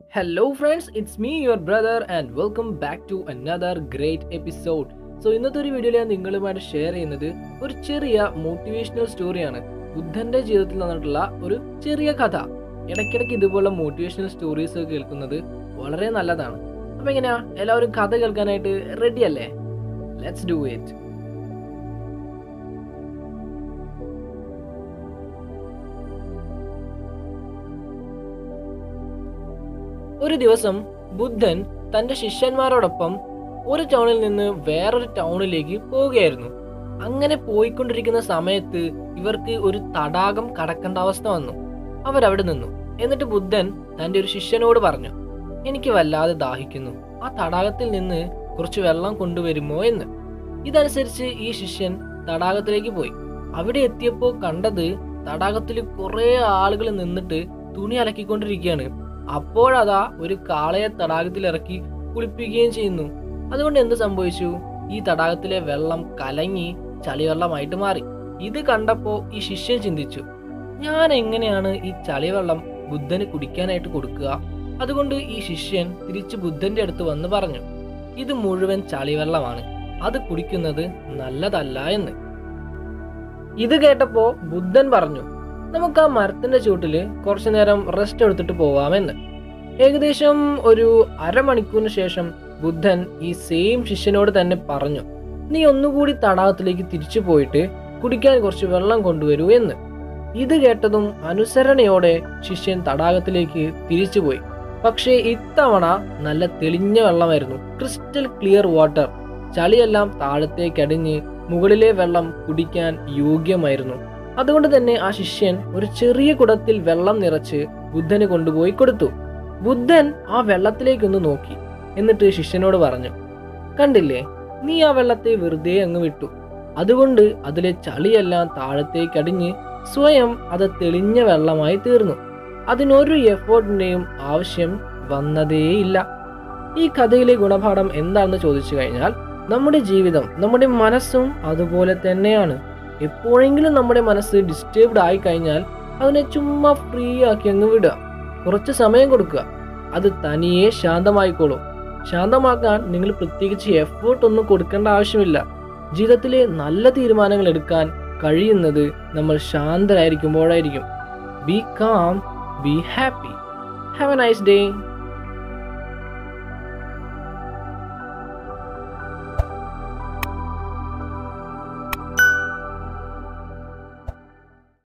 Hello friends it's me your brother and welcome back to another great episode so ഇന്നത്തെ ഒരു വീഡിയോയിൽ ഞാൻ നിങ്ങളുമായിട്ട് ഷെയർ ചെയ്യുന്നത് ഒരു ചെറിയ മോട്ടിവേഷണൽ സ്റ്റോറിയാണ് ബുദ്ധന്റെ ജീവിതത്തിൽ നടന്നിട്ടുള്ള ഒരു ചെറിയ കഥ. ഇടയ്ക്കിടയ്ക്ക് ഇതുപോലുള്ള മോട്ടിവേഷണൽ സ്റ്റോറീസ് കേൾക്കുന്നത് വളരെ നല്ലതാണ്. അപ്പൊ എങ്ങനെയാ? എല്ലാവരും കഥ കേൾക്കാനായിട്ട് റെഡി അല്ലേ? ലെറ്റ്സ് ഡു ഇറ്റ് ഒരു ദിവസം ബുദ്ധൻ തന്റെ ശിഷ്യന്മാരോടൊപ്പം ഒരു ടൗണിൽ നിന്ന് വേറൊരു ടൗണിലേക്ക് പോവുകയായിരുന്നു. അങ്ങനെ പോയിക്കൊണ്ടിരിക്കുന്ന സമയത്ത് ഇവർക്ക് ഒരു തടാകം കടക്കേണ്ട അവസ്ഥ വന്നു. അവരവിടെ നിന്നു. എന്നിട്ട് ബുദ്ധൻ തന്റെ ഒരു ശിഷ്യനോട് പറഞ്ഞു എനിക്ക് വല്ലാതെ ദാഹിക്കുന്നു. ആ തടാകത്തിൽ നിന്ന് കുറച്ച് വെള്ളം കൊണ്ടുവരുമോ എന്ന്. ഇതനുസരിച്ച് ഈ ശിഷ്യൻ തടാകത്തിലേക്ക് പോയി. അവിടെ എത്തിയപ്പോൾ കണ്ടത് തടാകത്തിൽ കുറെ ആളുകൾ നിന്നിട്ട് തുണി അലക്കിക്കൊണ്ടിരിക്കുകയാണ്. അപ്പോഴതാ ഒരു കാളയെ തടാകത്തിൽ ഇറക്കി കുളിപ്പിക്കുകയും ചെയ്യുന്നു. അതുകൊണ്ട് എന്ത് സംഭവിച്ചു? ഈ തടാകത്തിലെ വെള്ളം കലങ്ങി ചളിവെള്ളമായിട്ട് മാറി. ഇത് കണ്ടപ്പോ ഈ ശിഷ്യൻ ചിന്തിച്ചു ഞാൻ എങ്ങനെയാണ് ഈ ചളിവെള്ളം ബുദ്ധന് കുടിക്കാനായിട്ട് കൊടുക്കുക? അതുകൊണ്ട് ഈ ശിഷ്യൻ തിരിച്ച് ബുദ്ധന്റെ അടുത്ത് വന്ന് പറഞ്ഞു ഇത് മുഴുവൻ ചളിവെള്ളമാണ്. അത് കുടിക്കുന്നത് നല്ലതല്ല എന്ന്. ഇത് കേട്ടപ്പോ ബുദ്ധൻ പറഞ്ഞു നമുക്ക് ആ മരത്തിന്റെ ചൂട്ടിൽ കുറച്ചു നേരം റെസ്റ്റ് എടുത്തിട്ട് പോവാമെന്ന്. ഏകദേശം ഒരു അരമണിക്കൂറിന് ശേഷം ബുദ്ധൻ ഈ സെയിം ശിഷ്യനോട് തന്നെ പറഞ്ഞു നീ ഒന്നുകൂടി തടാകത്തിലേക്ക് തിരിച്ചു പോയിട്ട് കുടിക്കാൻ കുറച്ച് വെള്ളം കൊണ്ടുവരൂ എന്ന്. ഇത് കേട്ടതും അനുസരണയോടെ ശിഷ്യൻ തടാകത്തിലേക്ക് തിരിച്ചുപോയി പക്ഷേ ഇത്തവണ നല്ല തെളിഞ്ഞ വെള്ളമായിരുന്നു. ക്രിസ്റ്റൽ ക്ലിയർ വാട്ടർ ചളിയെല്ലാം താഴത്തേക്കടിഞ്ഞ് മുകളിലെ വെള്ളം കുടിക്കാൻ യോഗ്യമായിരുന്നു. അതുകൊണ്ട് തന്നെ ആ ശിഷ്യൻ ഒരു ചെറിയ കുടത്തിൽ വെള്ളം നിറച്ച് ബുദ്ധന് കൊണ്ടുപോയി കൊടുത്തു. ബുദ്ധൻ ആ വെള്ളത്തിലേക്കൊന്ന് നോക്കി. എന്നിട്ട് ശിഷ്യനോട് പറഞ്ഞു കണ്ടില്ലേ നീ ആ വെള്ളത്തെ വെറുതെ അങ്ങ് വിട്ടു. അതുകൊണ്ട് അതിലെ ചളിയെല്ലാം താഴത്തേക്ക് അടിഞ്ഞ് സ്വയം അത് തെളിഞ്ഞ വെള്ളമായി തീർന്നു. അതിനൊരു എഫേർട്ടിന്റെയും ആവശ്യം വന്നതേയില്ല. ഈ കഥയിലെ ഗുണപാഠം എന്താണെന്ന് ചോദിച്ചു കഴിഞ്ഞാൽ നമ്മുടെ ജീവിതം നമ്മുടെ മനസ്സും അതുപോലെ തന്നെയാണ്. എപ്പോഴെങ്കിലും നമ്മുടെ മനസ്സ് ഡിസ്റ്റേബ്ഡ് ആയി കഴിഞ്ഞാൽ അതിനെ ചുമ്മാ ഫ്രീ ആക്കി അങ്ങ് വിടുക. കുറച്ച് സമയം കൊടുക്കുക. അത് തനിയെ ശാന്തമായിക്കോളും. ശാന്തമാക്കാൻ നിങ്ങൾ പ്രത്യേകിച്ച് എഫേർട്ട് ഒന്നും കൊടുക്കേണ്ട ആവശ്യമില്ല. ജീവിതത്തിലെ നല്ല തീരുമാനങ്ങൾ എടുക്കാൻ കഴിയുന്നത് നമ്മൾ ശാന്തരായിരിക്കുമ്പോഴായിരിക്കും. Be calm be happy have a nice day